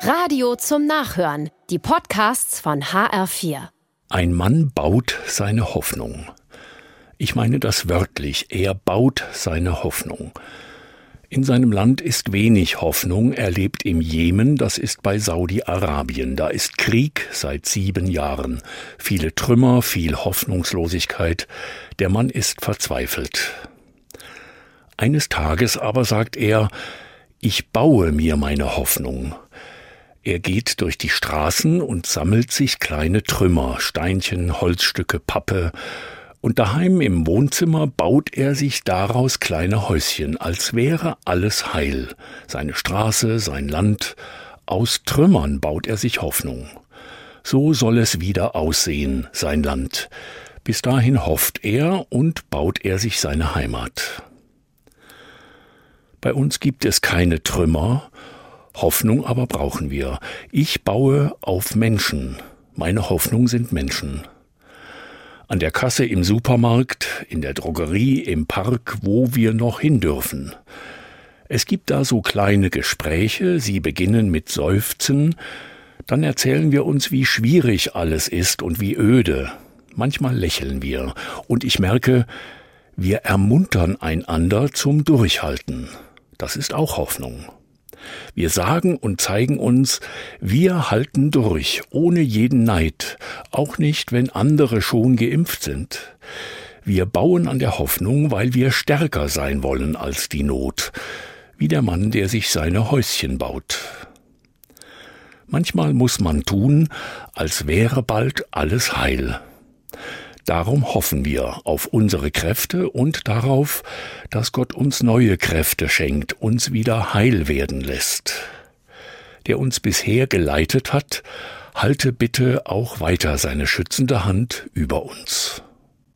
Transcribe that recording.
Radio zum Nachhören. Die Podcasts von HR4. Ein Mann baut seine Hoffnung. Ich meine das wörtlich. Er baut seine Hoffnung. In seinem Land ist wenig Hoffnung. Er lebt im Jemen, das ist bei Saudi-Arabien. Da ist Krieg seit sieben Jahren. Viele Trümmer, viel Hoffnungslosigkeit. Der Mann ist verzweifelt. Eines Tages aber sagt er, ich baue mir meine Hoffnung. Er geht durch die Straßen und sammelt sich kleine Trümmer, Steinchen, Holzstücke, Pappe, und daheim im Wohnzimmer baut er sich daraus kleine Häuschen, als wäre alles heil, seine Straße, sein Land, aus Trümmern baut er sich Hoffnung. So soll es wieder aussehen, sein Land. Bis dahin hofft er und baut er sich seine Heimat. Bei uns gibt es keine Trümmer, Hoffnung aber brauchen wir. Ich baue auf Menschen. Meine Hoffnung sind Menschen. An der Kasse im Supermarkt, in der Drogerie, im Park, wo wir noch hin dürfen. Es gibt da so kleine Gespräche, sie beginnen mit Seufzen, dann erzählen wir uns, wie schwierig alles ist und wie öde. Manchmal lächeln wir, und ich merke, wir ermuntern einander zum Durchhalten. Das ist auch Hoffnung. Wir sagen und zeigen uns, wir halten durch, ohne jeden Neid, auch nicht, wenn andere schon geimpft sind. Wir bauen an der Hoffnung, weil wir stärker sein wollen als die Not, wie der Mann, der sich seine Häuschen baut. Manchmal muss man tun, als wäre bald alles heil. Darum hoffen wir auf unsere Kräfte und darauf, dass Gott uns neue Kräfte schenkt, uns wieder heil werden lässt. Der uns bisher geleitet hat, halte bitte auch weiter seine schützende Hand über uns.